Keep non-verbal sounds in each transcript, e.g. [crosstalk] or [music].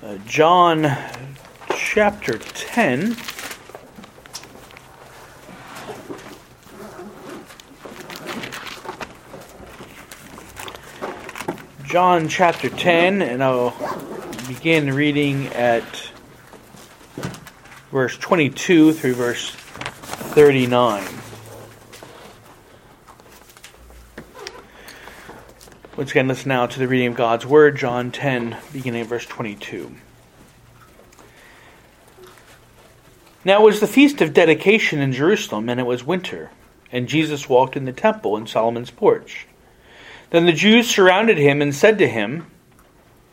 Uh, John chapter 10. John chapter 10, and I'll begin reading at verse 22 through verse 39. Once again, listen now to the reading of God's Word, John 10, beginning of verse 22. Now it was the feast of dedication in Jerusalem, and it was winter, and Jesus walked in the temple in Solomon's porch. Then the Jews surrounded him and said to him,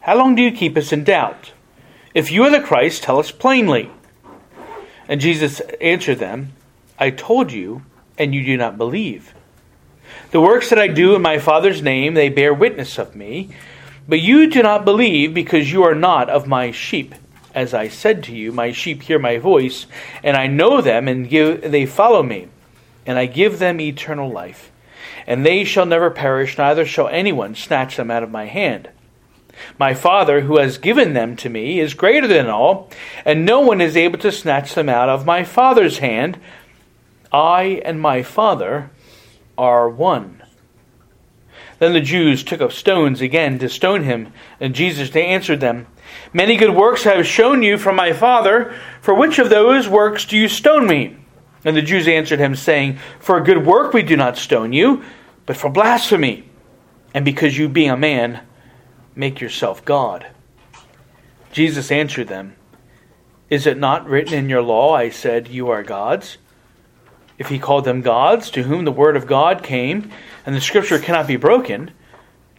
How long do you keep us in doubt? If you are the Christ, tell us plainly. And Jesus answered them, I told you, and you do not believe. The works that I do in my Father's name, they bear witness of me. But you do not believe because you are not of my sheep. As I said to you, my sheep hear my voice, and I know them, and give, they follow me, and I give them eternal life. And they shall never perish, neither shall anyone snatch them out of my hand. My Father, who has given them to me, is greater than all, and no one is able to snatch them out of my Father's hand. I and my Father are one. Then the Jews took up stones again to stone him, and Jesus they answered them, Many good works I have shown you from my Father. For which of those works do you stone me? And the Jews answered him, saying, For a good work we do not stone you, but for blasphemy, and because you, being a man, make yourself God. Jesus answered them, Is it not written in your law, I said, You are gods? If he called them gods, to whom the word of God came, and the scripture cannot be broken,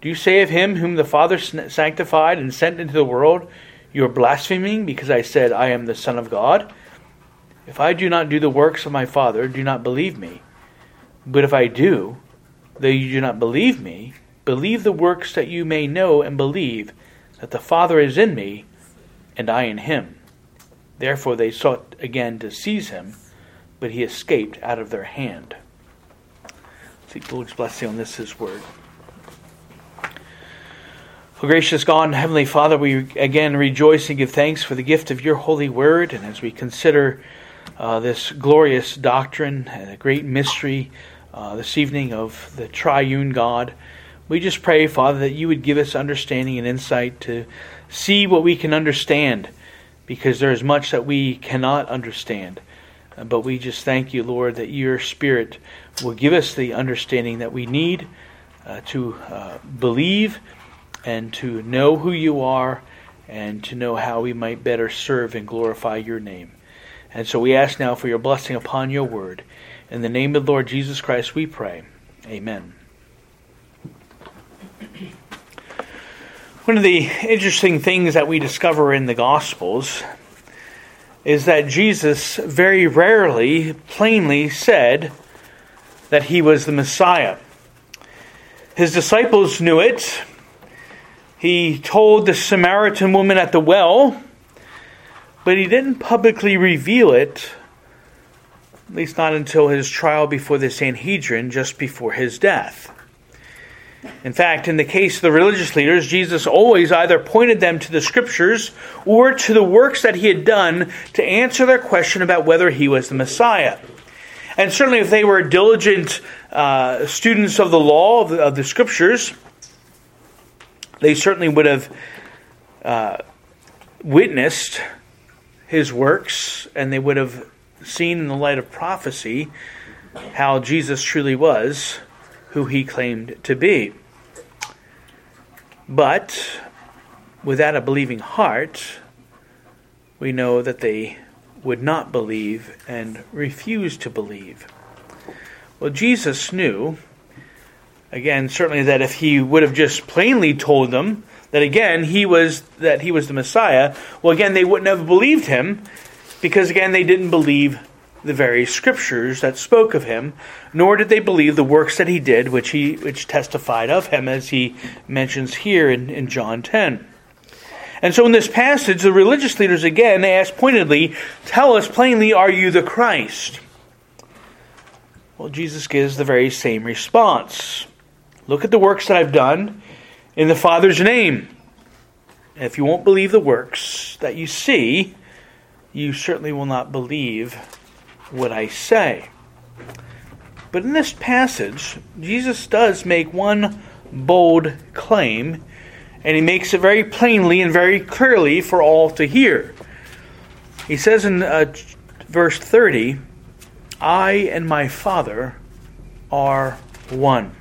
do you say of him whom the Father sanctified and sent into the world, You are blaspheming because I said, I am the Son of God? If I do not do the works of my Father, do not believe me. But if I do, though you do not believe me, believe the works that you may know and believe that the Father is in me, and I in him. Therefore they sought again to seize him but he escaped out of their hand. Seek the Lord's blessing on this, his word. Well, gracious God and Heavenly Father, we again rejoice and give thanks for the gift of your holy word. And as we consider uh, this glorious doctrine and a great mystery uh, this evening of the triune God, we just pray, Father, that you would give us understanding and insight to see what we can understand, because there is much that we cannot understand. But we just thank you, Lord, that your Spirit will give us the understanding that we need uh, to uh, believe and to know who you are and to know how we might better serve and glorify your name. And so we ask now for your blessing upon your word. In the name of the Lord Jesus Christ, we pray. Amen. One of the interesting things that we discover in the Gospels is that Jesus very rarely plainly said that he was the Messiah. His disciples knew it. He told the Samaritan woman at the well, but he didn't publicly reveal it, at least not until his trial before the Sanhedrin just before his death. In fact, in the case of the religious leaders, Jesus always either pointed them to the scriptures or to the works that he had done to answer their question about whether he was the Messiah. And certainly, if they were diligent uh, students of the law, of the, of the, scriptures, they certainly would have uh, witnessed his works and they would have seen in the light of prophecy how Jesus truly was who he claimed to be. But without a believing heart, we know that they would not believe and refuse to believe. Well, Jesus knew, again, certainly that if he would have just plainly told them that again he was that he was the Messiah, well again they wouldn't have believed him because again they didn't believe the very scriptures that spoke of him, nor did they believe the works that he did, which he which testified of him, as he mentions here in, in John 10. And so in this passage, the religious leaders again ask pointedly, Tell us plainly, are you the Christ? Well, Jesus gives the very same response. Look at the works that I've done in the Father's name. And if you won't believe the works that you see, you certainly will not believe what I say. But in this passage, Jesus does make one bold claim, and he makes it very plainly and very clearly for all to hear. He says in uh, verse 30, I and my Father are one.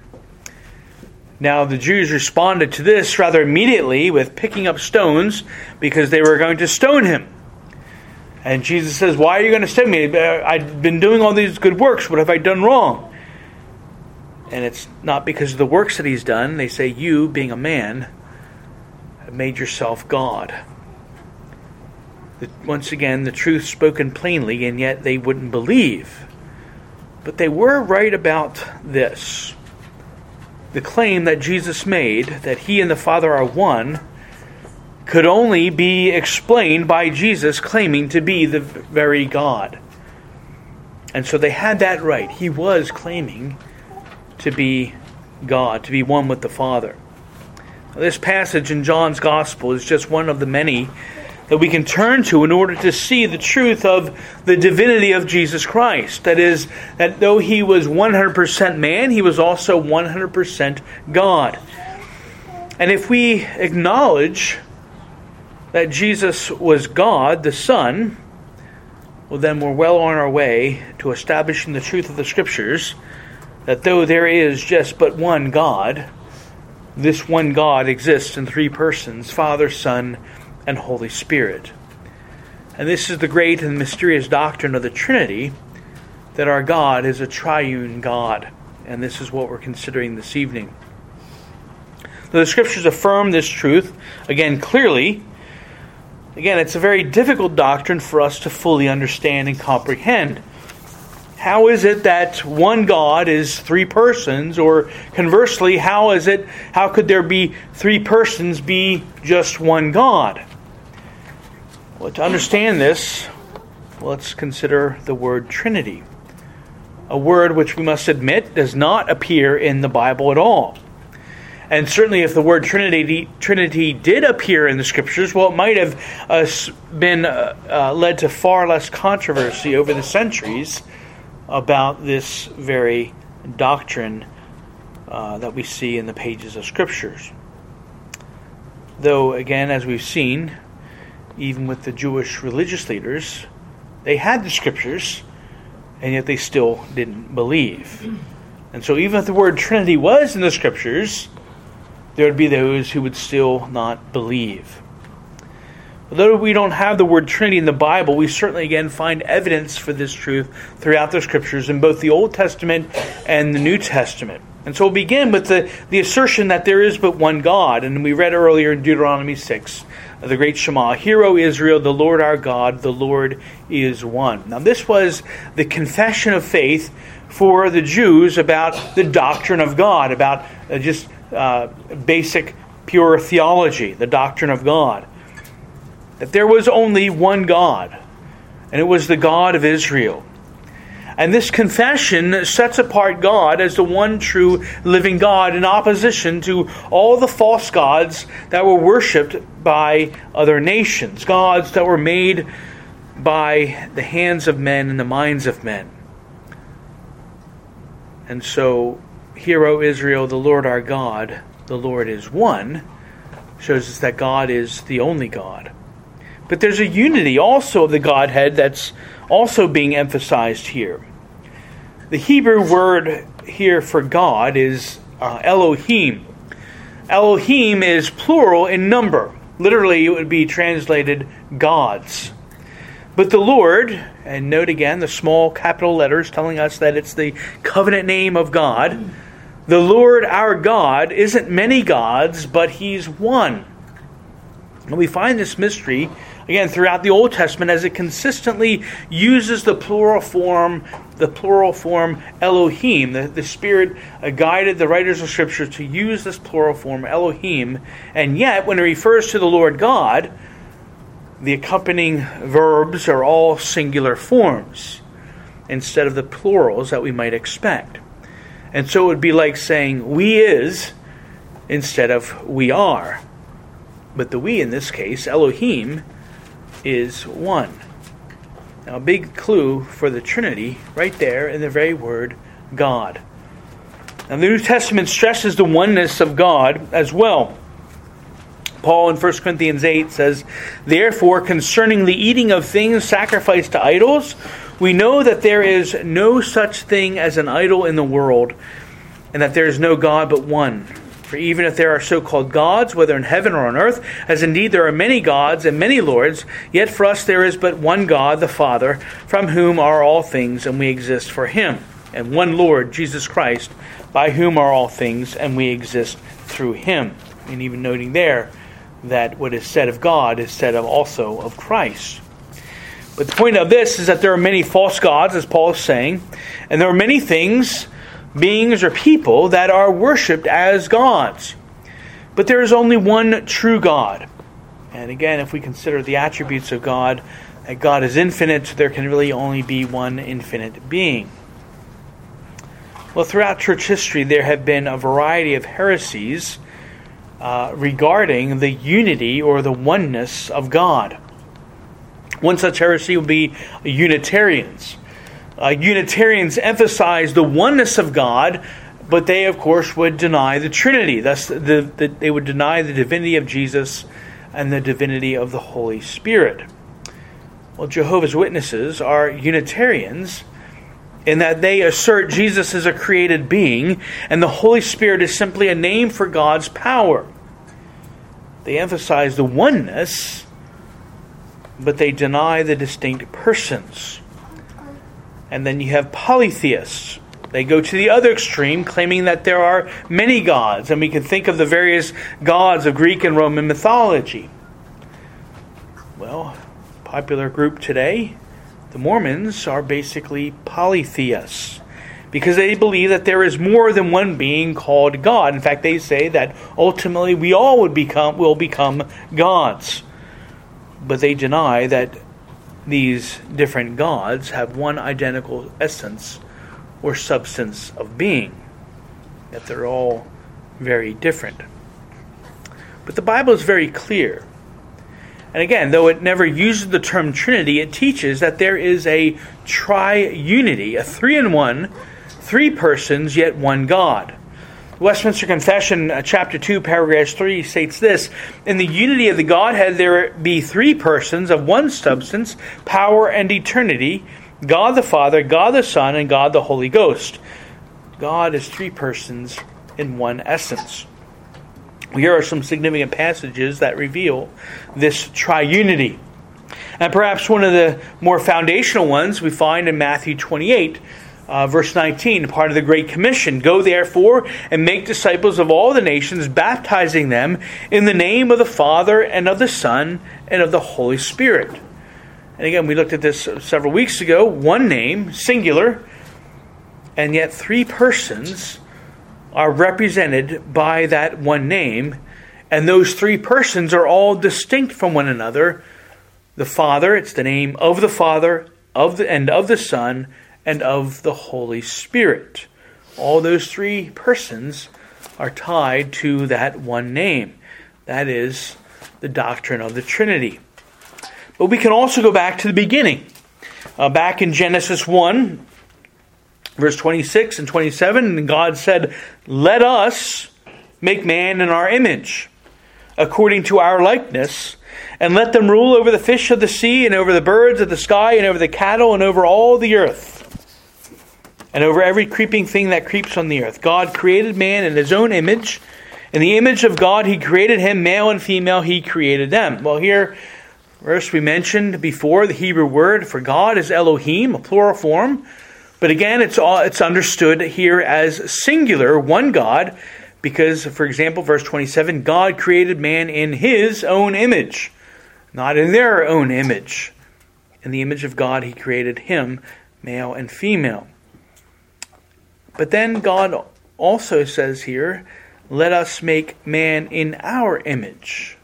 Now, the Jews responded to this rather immediately with picking up stones because they were going to stone him. And Jesus says, Why are you going to send me? Uh, I've been doing all these good works. What have I done wrong? And it's not because of the works that he's done. They say, You, being a man, have made yourself God. Once again, the truth spoken plainly, and yet they wouldn't believe. But they were right about this the claim that Jesus made, that he and the Father are one, could only be explained by Jesus claiming to be the very God. And so they had that right. He was claiming to be God, to be one with the Father. This passage in John's Gospel is just one of the many that we can turn to in order to see the truth of the divinity of Jesus Christ. That is, that though he was 100% man, he was also 100% God. And if we acknowledge that Jesus was God, the Son, well, then we're well on our way to establishing the truth of the Scriptures that though there is just but one God, this one God exists in three persons Father, Son, and Holy Spirit. And this is the great and mysterious doctrine of the Trinity that our God is a triune God. And this is what we're considering this evening. The scriptures affirm this truth, again, clearly. Again, it's a very difficult doctrine for us to fully understand and comprehend. How is it that one God is three persons? Or conversely, how is it, how could there be three persons be just one God? Well, to understand this, let's consider the word Trinity, a word which we must admit does not appear in the Bible at all. And certainly, if the word Trinity, Trinity did appear in the Scriptures, well, it might have uh, been uh, uh, led to far less controversy over the centuries about this very doctrine uh, that we see in the pages of Scriptures. Though, again, as we've seen, even with the Jewish religious leaders, they had the scriptures, and yet they still didn't believe. And so, even if the word Trinity was in the scriptures, there would be those who would still not believe. Although we don't have the word Trinity in the Bible, we certainly again find evidence for this truth throughout the scriptures in both the Old Testament and the New Testament. And so we'll begin with the, the assertion that there is but one God. And we read earlier in Deuteronomy 6 the great Shema, Hear, O Israel, the Lord our God, the Lord is one. Now, this was the confession of faith for the Jews about the doctrine of God, about uh, just uh, basic, pure theology, the doctrine of God. That there was only one God, and it was the God of Israel. And this confession sets apart God as the one true living God in opposition to all the false gods that were worshipped by other nations, gods that were made by the hands of men and the minds of men. And so, Hear, O Israel, the Lord our God, the Lord is one, shows us that God is the only God. But there's a unity also of the Godhead that's also being emphasized here. The Hebrew word here for God is uh, Elohim. Elohim is plural in number. Literally, it would be translated gods. But the Lord, and note again the small capital letters telling us that it's the covenant name of God. The Lord our God isn't many gods, but He's one. And we find this mystery again throughout the Old Testament as it consistently uses the plural form, the plural form Elohim. The, the Spirit guided the writers of Scripture to use this plural form Elohim, and yet when it refers to the Lord God, the accompanying verbs are all singular forms instead of the plurals that we might expect. And so it would be like saying we is instead of we are. But the we in this case, Elohim, is one. Now, a big clue for the Trinity right there in the very word God. Now, the New Testament stresses the oneness of God as well. Paul in 1 Corinthians 8 says, Therefore, concerning the eating of things sacrificed to idols, we know that there is no such thing as an idol in the world, and that there is no God but one. For even if there are so called gods, whether in heaven or on earth, as indeed there are many gods and many lords, yet for us there is but one God, the Father, from whom are all things, and we exist for him, and one Lord, Jesus Christ, by whom are all things, and we exist through him. And even noting there that what is said of God is said of also of Christ. But the point of this is that there are many false gods, as Paul is saying, and there are many things, beings, or people that are worshipped as gods. But there is only one true God. And again, if we consider the attributes of God, that God is infinite, there can really only be one infinite being. Well, throughout church history, there have been a variety of heresies uh, regarding the unity or the oneness of God. One such heresy would be Unitarians. Uh, Unitarians emphasize the oneness of God, but they, of course, would deny the Trinity. Thus, the, the, they would deny the divinity of Jesus and the divinity of the Holy Spirit. Well, Jehovah's Witnesses are Unitarians in that they assert Jesus is a created being and the Holy Spirit is simply a name for God's power. They emphasize the oneness but they deny the distinct persons. And then you have polytheists. They go to the other extreme, claiming that there are many gods, and we can think of the various gods of Greek and Roman mythology. Well, popular group today, the Mormons, are basically polytheists because they believe that there is more than one being called God. In fact, they say that ultimately we all would become will become gods but they deny that these different gods have one identical essence or substance of being, that they're all very different. But the Bible is very clear. And again, though it never uses the term Trinity, it teaches that there is a triunity, a three in one, three persons, yet one God. Westminster Confession, uh, chapter 2, paragraph 3, states this In the unity of the Godhead, there be three persons of one substance, power, and eternity God the Father, God the Son, and God the Holy Ghost. God is three persons in one essence. Here are some significant passages that reveal this triunity. And perhaps one of the more foundational ones we find in Matthew 28 uh, verse 19, part of the Great Commission Go therefore and make disciples of all the nations, baptizing them in the name of the Father and of the Son and of the Holy Spirit. And again, we looked at this several weeks ago one name, singular, and yet three persons are represented by that one name, and those three persons are all distinct from one another. The Father, it's the name of the Father, of the, and of the Son, and of the Holy Spirit. All those three persons are tied to that one name. That is the doctrine of the Trinity. But we can also go back to the beginning. Uh, back in Genesis 1, verse 26 and 27, and God said, Let us make man in our image, according to our likeness, and let them rule over the fish of the sea, and over the birds of the sky, and over the cattle, and over all the earth and over every creeping thing that creeps on the earth. God created man in his own image. In the image of God, he created him, male and female, he created them. Well, here, verse we mentioned before, the Hebrew word for God is Elohim, a plural form. But again, it's, all, it's understood here as singular, one God, because, for example, verse 27 God created man in his own image, not in their own image. In the image of God, he created him, male and female. But then God also says here, let us make man in our image.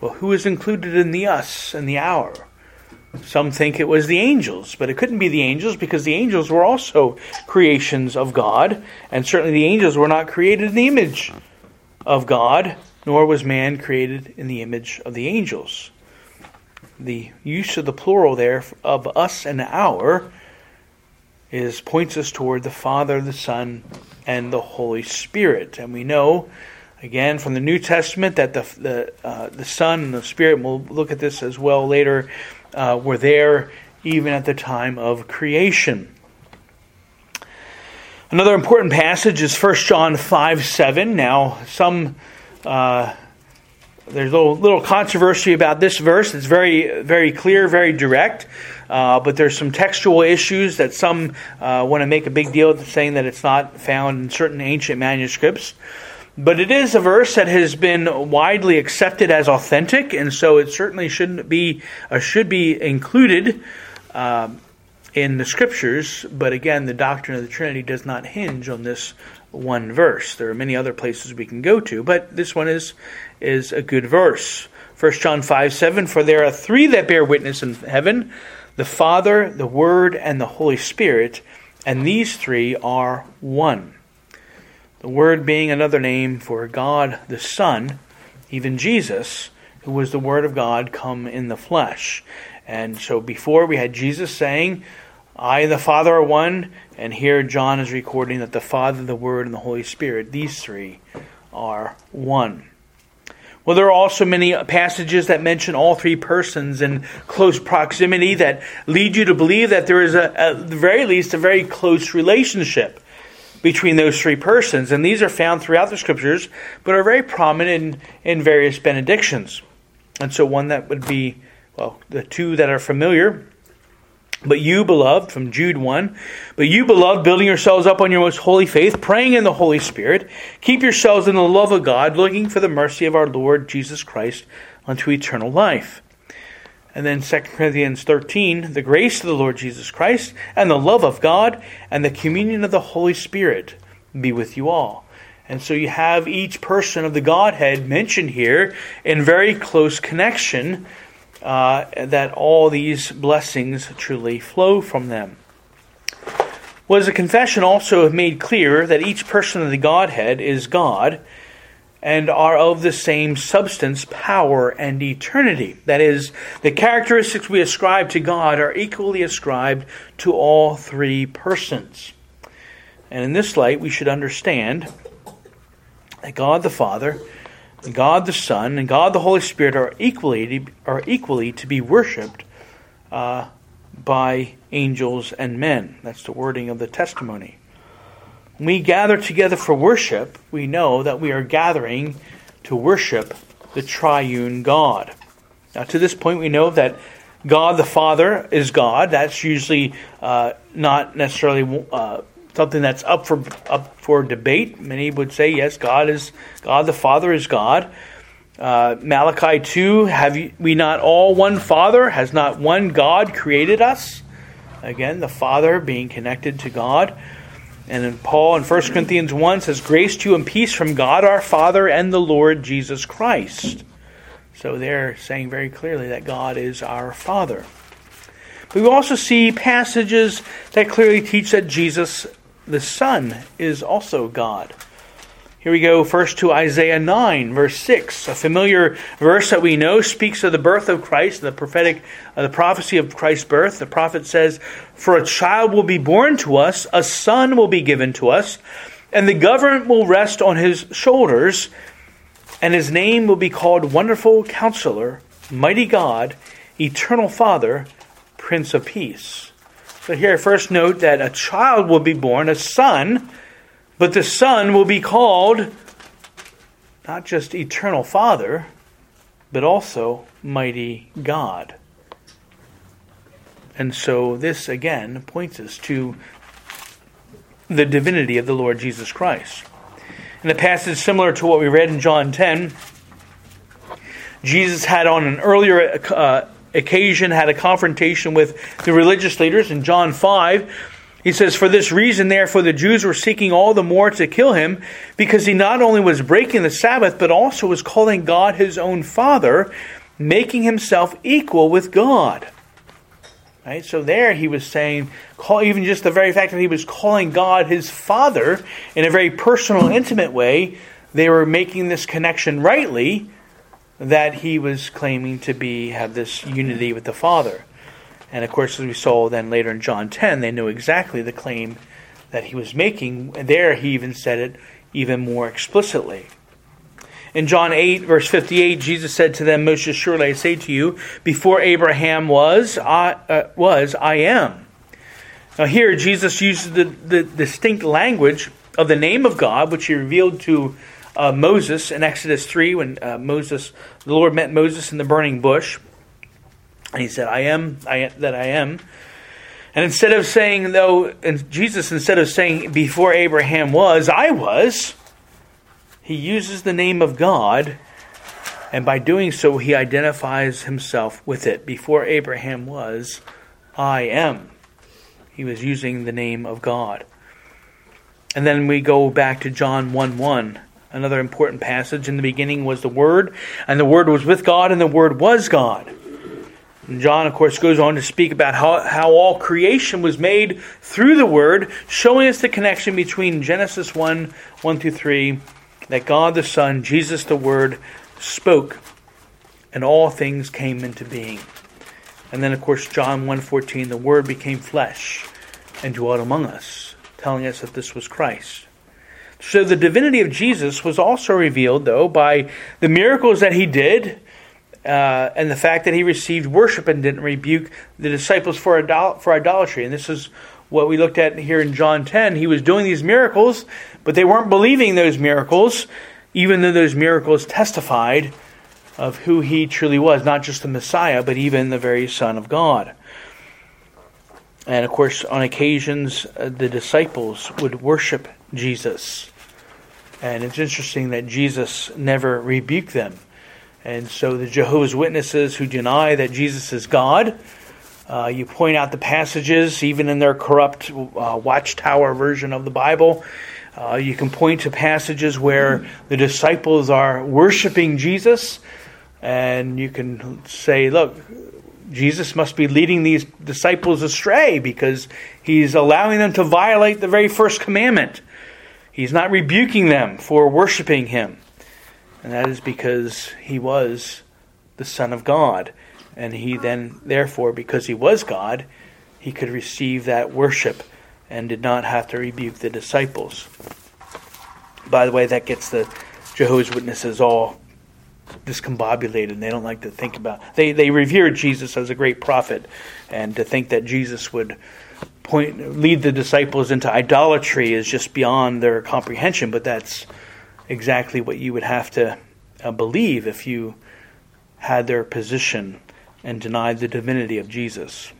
Well, who is included in the us and the our? Some think it was the angels, but it couldn't be the angels because the angels were also creations of God, and certainly the angels were not created in the image of God, nor was man created in the image of the angels. the use of the plural there of us and our is points us toward the Father, the Son, and the Holy Spirit. And we know, again, from the New Testament that the the, uh, the Son and the Spirit, we'll look at this as well later, uh, were there even at the time of creation. Another important passage is 1 John 5 7. Now, some. Uh, there's a little, little, controversy about this verse. It's very, very clear, very direct. Uh, but there's some textual issues that some uh, want to make a big deal of, saying that it's not found in certain ancient manuscripts. But it is a verse that has been widely accepted as authentic, and so it certainly shouldn't be, uh, should be included uh, in the scriptures. But again, the doctrine of the Trinity does not hinge on this one verse. There are many other places we can go to, but this one is is a good verse. 1 John 5 7 For there are three that bear witness in heaven the Father, the Word, and the Holy Spirit, and these three are one. The Word being another name for God the Son, even Jesus, who was the Word of God come in the flesh. And so before we had Jesus saying, I and the Father are one, and here John is recording that the Father, the Word, and the Holy Spirit, these three, are one. Well, there are also many passages that mention all three persons in close proximity that lead you to believe that there is, a, at the very least, a very close relationship between those three persons. And these are found throughout the scriptures, but are very prominent in, in various benedictions. And so, one that would be, well, the two that are familiar but you, beloved, from Jude 1, but you, beloved, building yourselves up on your most holy faith, praying in the Holy Spirit, keep yourselves in the love of God, looking for the mercy of our Lord Jesus Christ unto eternal life. And then 2 Corinthians 13, the grace of the Lord Jesus Christ, and the love of God, and the communion of the Holy Spirit be with you all. And so you have each person of the Godhead mentioned here in very close connection uh, that all these blessings truly flow from them. Was the confession also made clear that each person of the Godhead is God and are of the same substance, power, and eternity? That is, the characteristics we ascribe to God are equally ascribed to all three persons. And in this light, we should understand that God the Father God the Son and God the Holy Spirit are equally are equally to be worshipped uh, by angels and men. That's the wording of the testimony. When we gather together for worship, we know that we are gathering to worship the triune God. Now, to this point, we know that God the Father is God. That's usually uh, not necessarily uh, something that's up for up for debate. Many would say yes, God is God. The Father is God. Uh, Malachi two: Have we not all one Father? Has not one God created us? Again, the Father being connected to God. And then Paul in 1 Corinthians 1 says, Grace to you and peace from God our Father and the Lord Jesus Christ. So they're saying very clearly that God is our Father. But we also see passages that clearly teach that Jesus the Son is also God. Here we go first to Isaiah 9, verse 6. A familiar verse that we know speaks of the birth of Christ, the prophetic, uh, the prophecy of Christ's birth. The prophet says, For a child will be born to us, a son will be given to us, and the government will rest on his shoulders, and his name will be called Wonderful Counselor, Mighty God, Eternal Father, Prince of Peace. So here, first note that a child will be born, a son, but the son will be called not just eternal Father, but also mighty God. And so this again points us to the divinity of the Lord Jesus Christ. In a passage similar to what we read in John 10, Jesus had on an earlier uh, occasion had a confrontation with the religious leaders in John 5. He says, For this reason, therefore, the Jews were seeking all the more to kill him, because he not only was breaking the Sabbath, but also was calling God his own Father, making himself equal with God. Right? So there he was saying, call, even just the very fact that he was calling God his Father in a very personal, intimate way, they were making this connection rightly that he was claiming to be have this unity with the Father. And of course, as we saw then later in John 10, they knew exactly the claim that he was making. There he even said it even more explicitly. In John 8, verse 58, Jesus said to them, Most assuredly I say to you, before Abraham was, I, uh, was, I am. Now here, Jesus uses the, the distinct language of the name of God, which he revealed to uh, Moses in Exodus 3 when uh, Moses, the Lord met Moses in the burning bush. And he said, I am, I, that I am. And instead of saying, though, and Jesus, instead of saying, before Abraham was, I was, he uses the name of God, and by doing so, he identifies himself with it. Before Abraham was, I am. He was using the name of God. And then we go back to John 1 1, another important passage. In the beginning was the Word, and the Word was with God, and the Word was God. And John, of course, goes on to speak about how, how all creation was made through the Word, showing us the connection between Genesis 1 1 through 3, that God the Son, Jesus the Word, spoke, and all things came into being. And then, of course, John 1.14, the Word became flesh and dwelt among us, telling us that this was Christ. So the divinity of Jesus was also revealed, though, by the miracles that he did uh, and the fact that he received worship and didn't rebuke the disciples for, idol- for idolatry. And this is what we looked at here in John 10. He was doing these miracles, but they weren't believing those miracles, even though those miracles testified of who he truly was, not just the Messiah, but even the very Son of God. And of course, on occasions, uh, the disciples would worship Jesus. And it's interesting that Jesus never rebuked them. And so the Jehovah's Witnesses who deny that Jesus is God, uh, you point out the passages, even in their corrupt uh, watchtower version of the Bible. Uh, you can point to passages where the disciples are worshiping Jesus, and you can say, look, Jesus must be leading these disciples astray because he's allowing them to violate the very first commandment. He's not rebuking them for worshiping him. And that is because he was the Son of God. And he then, therefore, because he was God, he could receive that worship and did not have to rebuke the disciples. By the way, that gets the Jehovah's Witnesses all discombobulated. They don't like to think about. They they revere Jesus as a great prophet, and to think that Jesus would point lead the disciples into idolatry is just beyond their comprehension. But that's exactly what you would have to uh, believe if you had their position and denied the divinity of Jesus.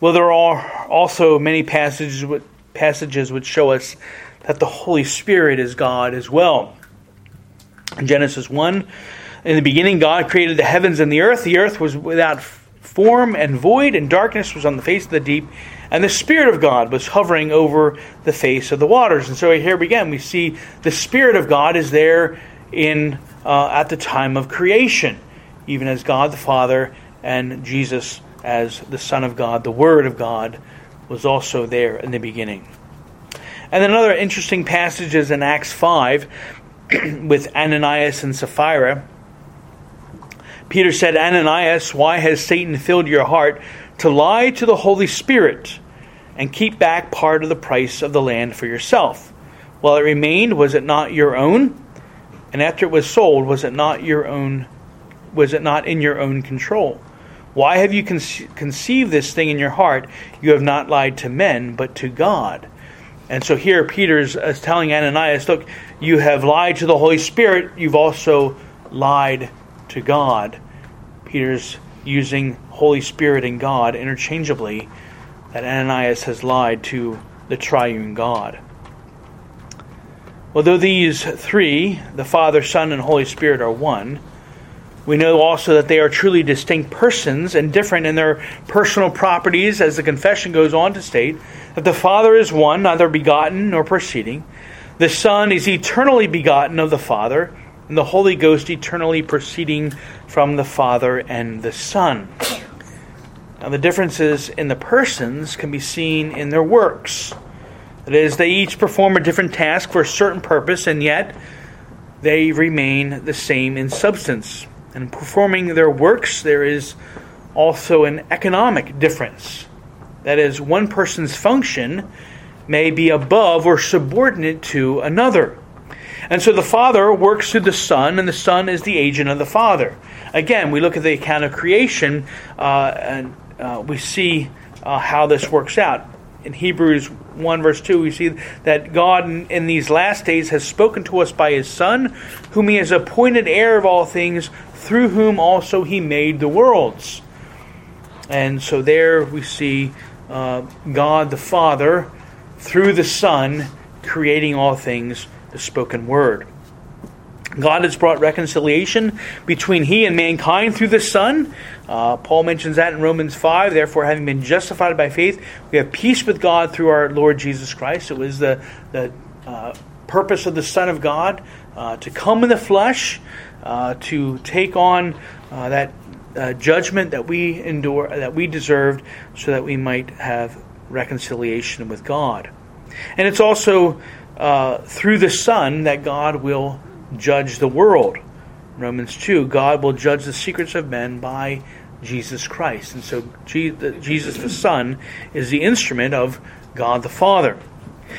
Well, there are also many passages passages which show us that the Holy Spirit is God as well. In Genesis 1, in the beginning, God created the heavens and the earth. The earth was without form and void, and darkness was on the face of the deep, and the Spirit of God was hovering over the face of the waters. And so here again, we see the Spirit of God is there in uh, at the time of creation, even as God the Father and Jesus as the Son of God, the Word of God, was also there in the beginning. And then another interesting passage is in Acts 5 [clears throat] with Ananias and Sapphira. Peter said, Ananias, why has Satan filled your heart to lie to the Holy Spirit and keep back part of the price of the land for yourself? While it remained, was it not your own? And after it was sold, was it not your own? Was it not in your own control? Why have you conce- conceived this thing in your heart? You have not lied to men, but to God. And so here Peter's uh, telling Ananias, look, you have lied to the Holy Spirit, you've also lied to God. Peter's using Holy Spirit and God interchangeably, that Ananias has lied to the triune God. Although these three, the Father, Son, and Holy Spirit, are one, we know also that they are truly distinct persons and different in their personal properties, as the confession goes on to state that the Father is one, neither begotten nor proceeding. The Son is eternally begotten of the Father, and the Holy Ghost eternally proceeding from the Father and the Son. Now, the differences in the persons can be seen in their works. That is, they each perform a different task for a certain purpose, and yet they remain the same in substance. And performing their works, there is also an economic difference. That is, one person's function may be above or subordinate to another. And so the Father works through the Son, and the Son is the agent of the Father. Again, we look at the account of creation, uh, and uh, we see uh, how this works out. In Hebrews 1, verse 2, we see that God in, in these last days has spoken to us by His Son, whom He has appointed heir of all things, through whom also He made the worlds. And so there we see uh, God the Father through the Son creating all things, the spoken word. God has brought reconciliation between He and mankind through the Son. Uh, Paul mentions that in Romans 5. Therefore, having been justified by faith, we have peace with God through our Lord Jesus Christ. It was the, the uh, purpose of the Son of God uh, to come in the flesh, uh, to take on uh, that uh, judgment that we endure, that we deserved, so that we might have reconciliation with God. And it's also uh, through the Son that God will judge the world. Romans 2 God will judge the secrets of men by Jesus Christ. And so Jesus the Son is the instrument of God the Father.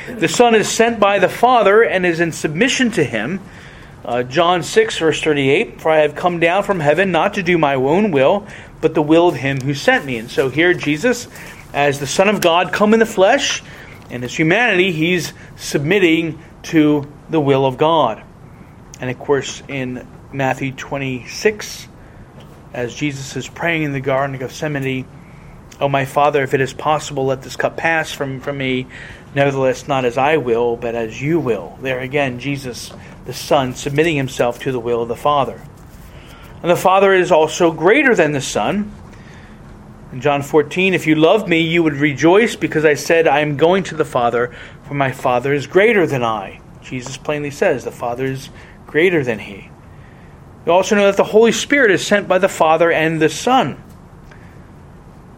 The Son is sent by the Father and is in submission to Him. Uh, John 6, verse 38 For I have come down from heaven not to do my own will, but the will of Him who sent me. And so here, Jesus, as the Son of God, come in the flesh, and his humanity, he's submitting to the will of God. And of course, in Matthew 26, as Jesus is praying in the Garden of Gethsemane, Oh, my Father, if it is possible, let this cup pass from, from me. Nevertheless, not as I will, but as you will. There again, Jesus, the Son, submitting himself to the will of the Father. And the Father is also greater than the Son. In John 14, if you loved me, you would rejoice because I said, I am going to the Father, for my Father is greater than I. Jesus plainly says, the Father is greater than he. We also know that the Holy Spirit is sent by the Father and the Son.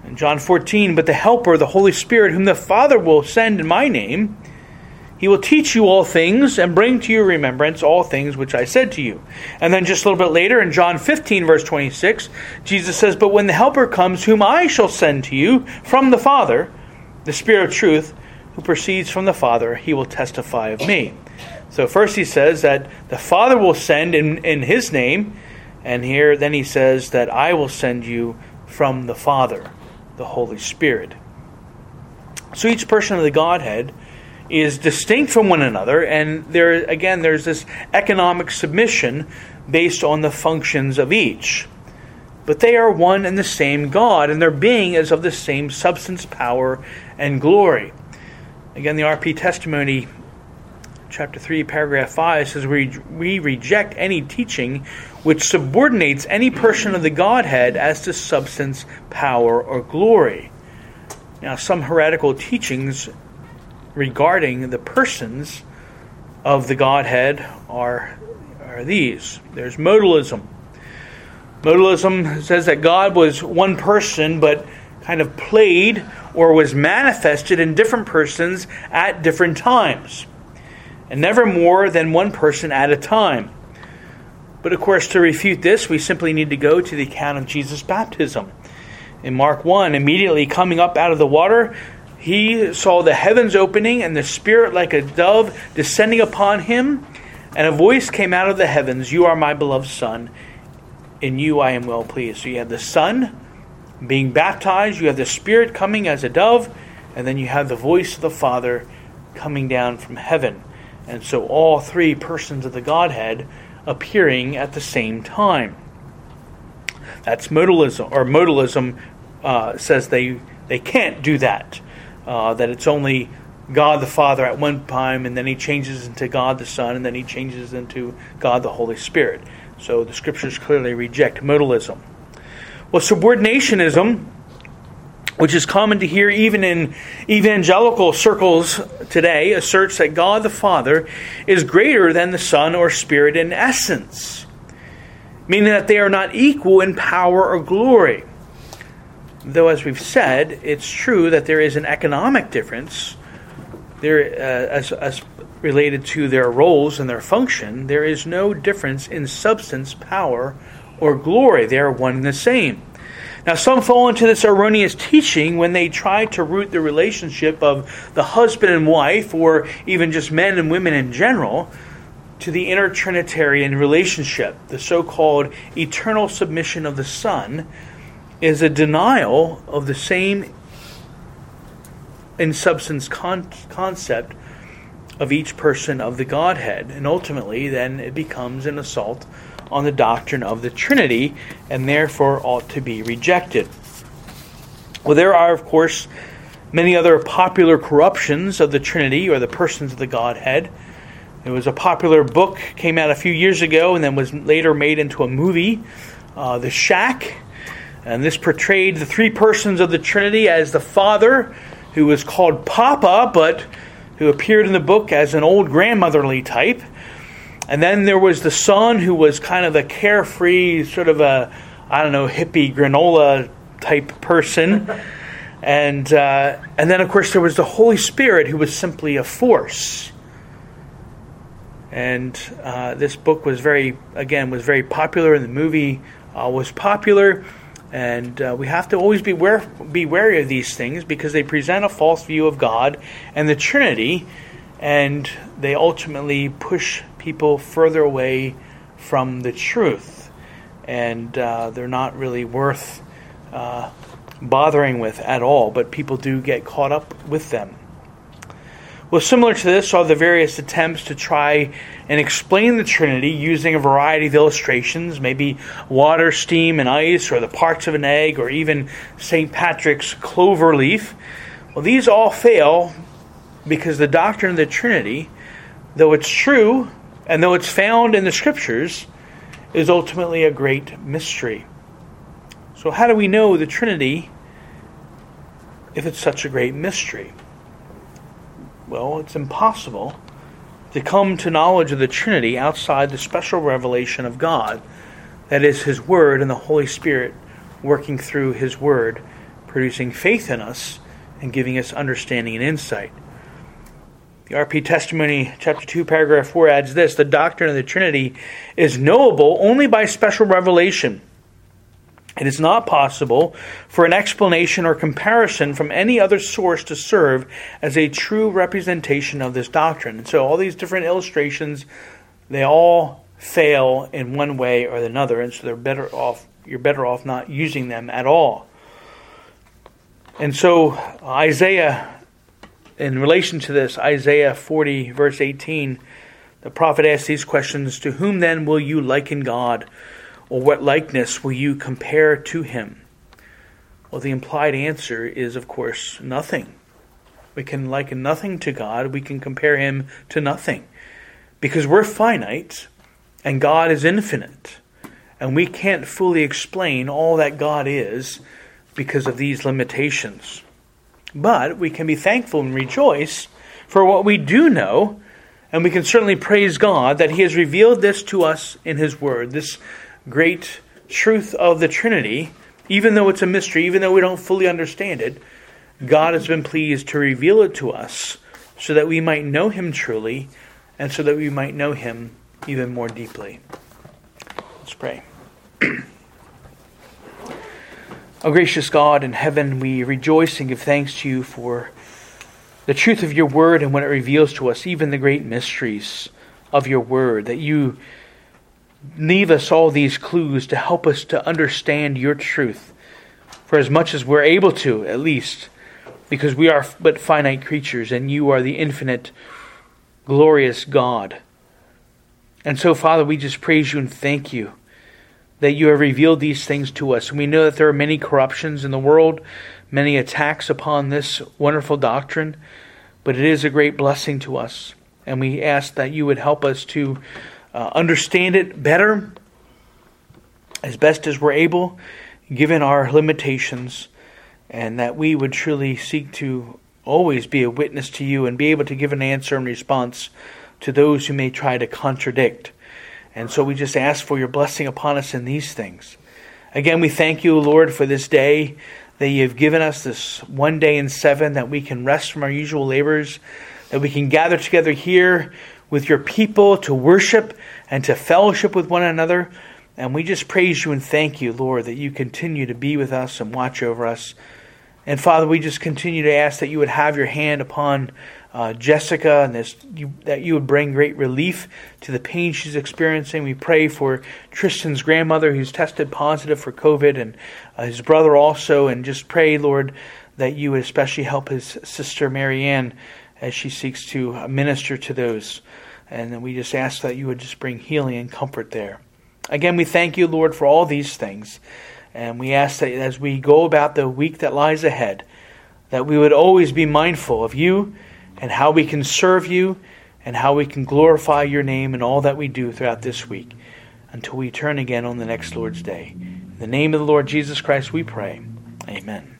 In John 14, but the Helper, the Holy Spirit, whom the Father will send in my name, he will teach you all things and bring to your remembrance all things which I said to you. And then just a little bit later in John 15, verse 26, Jesus says, But when the Helper comes, whom I shall send to you from the Father, the Spirit of truth, who proceeds from the Father, he will testify of me. So first he says that the Father will send in, in his name, and here then he says that I will send you from the Father, the Holy Spirit. So each person of the Godhead is distinct from one another, and there again there's this economic submission based on the functions of each. But they are one and the same God, and their being is of the same substance, power, and glory. Again, the RP testimony chapter 3, paragraph 5 says, we, we reject any teaching which subordinates any person of the Godhead as to substance, power, or glory. Now, some heretical teachings regarding the persons of the Godhead are, are these there's modalism. Modalism says that God was one person, but kind of played or was manifested in different persons at different times and never more than one person at a time. But of course, to refute this, we simply need to go to the account of Jesus' baptism. In Mark 1, immediately coming up out of the water, he saw the heavens opening and the Spirit like a dove descending upon him, and a voice came out of the heavens You are my beloved Son, in you I am well pleased. So you have the Son being baptized, you have the Spirit coming as a dove, and then you have the voice of the Father coming down from heaven. And so all three persons of the Godhead appearing at the same time. That's modalism, or modalism uh, says they, they can't do that. Uh, that it's only God the Father at one time, and then he changes into God the Son, and then he changes into God the Holy Spirit. So the scriptures clearly reject modalism. Well, subordinationism which is common to hear even in evangelical circles today, asserts that God the Father is greater than the Son or Spirit in essence, meaning that they are not equal in power or glory. Though, as we've said, it's true that there is an economic difference. There, uh, as, as related to their roles and their function, there is no difference in substance, power, or glory. They are one and the same. Now, some fall into this erroneous teaching when they try to root the relationship of the husband and wife, or even just men and women in general, to the inner Trinitarian relationship. The so called eternal submission of the Son is a denial of the same in substance con- concept of each person of the Godhead. And ultimately, then it becomes an assault on the doctrine of the Trinity and therefore ought to be rejected. Well, there are, of course, many other popular corruptions of the Trinity or the persons of the Godhead. There was a popular book came out a few years ago and then was later made into a movie, uh, The Shack. And this portrayed the three persons of the Trinity as the Father, who was called Papa, but who appeared in the book as an old grandmotherly type. And then there was the son who was kind of a carefree, sort of a, I don't know, hippie granola type person. [laughs] And, uh, and then, of course, there was the Holy Spirit who was simply a force. And uh, this book was very, again, was very popular, and the movie uh, was popular. And uh, we have to always be, be wary of these things because they present a false view of God and the Trinity, and they ultimately push people further away from the truth, and uh, they're not really worth uh, bothering with at all, but people do get caught up with them. Well, similar to this are the various attempts to try and explain the Trinity using a variety of illustrations, maybe water, steam, and ice, or the parts of an egg, or even St. Patrick's clover leaf. Well, these all fail because the doctrine of the Trinity, though it's true and though it's found in the scriptures, is ultimately a great mystery. So, how do we know the Trinity if it's such a great mystery? Well, it's impossible to come to knowledge of the Trinity outside the special revelation of God, that is, His Word and the Holy Spirit working through His Word, producing faith in us and giving us understanding and insight. The RP Testimony, chapter 2, paragraph 4 adds this The doctrine of the Trinity is knowable only by special revelation. It is not possible for an explanation or comparison from any other source to serve as a true representation of this doctrine. And so, all these different illustrations, they all fail in one way or another, and so they're better off. You're better off not using them at all. And so, Isaiah in relation to this, Isaiah 40, verse 18, the prophet asks these questions To whom then will you liken God? Or what likeness will you compare to him? Well, the implied answer is, of course, nothing. We can liken nothing to God, we can compare him to nothing. Because we're finite and God is infinite. And we can't fully explain all that God is because of these limitations. But we can be thankful and rejoice for what we do know, and we can certainly praise God that He has revealed this to us in His Word, this great truth of the Trinity, even though it's a mystery, even though we don't fully understand it. God has been pleased to reveal it to us so that we might know Him truly and so that we might know Him even more deeply. Let's pray. [clears throat] O gracious God in heaven, we rejoice and give thanks to you for the truth of your word and what it reveals to us, even the great mysteries of your word, that you leave us all these clues to help us to understand your truth for as much as we're able to, at least, because we are but finite creatures and you are the infinite, glorious God. And so, Father, we just praise you and thank you that you have revealed these things to us. And we know that there are many corruptions in the world, many attacks upon this wonderful doctrine, but it is a great blessing to us. And we ask that you would help us to uh, understand it better as best as we're able, given our limitations, and that we would truly seek to always be a witness to you and be able to give an answer and response to those who may try to contradict and so we just ask for your blessing upon us in these things. Again, we thank you, Lord, for this day that you have given us, this one day in seven, that we can rest from our usual labors, that we can gather together here with your people to worship and to fellowship with one another. And we just praise you and thank you, Lord, that you continue to be with us and watch over us. And Father, we just continue to ask that you would have your hand upon uh, Jessica and this, you, that you would bring great relief to the pain she's experiencing. We pray for Tristan's grandmother who's tested positive for COVID and uh, his brother also. And just pray, Lord, that you would especially help his sister Marianne as she seeks to minister to those. And we just ask that you would just bring healing and comfort there. Again, we thank you, Lord, for all these things. And we ask that as we go about the week that lies ahead, that we would always be mindful of you and how we can serve you and how we can glorify your name in all that we do throughout this week until we turn again on the next Lord's day. In the name of the Lord Jesus Christ, we pray. Amen.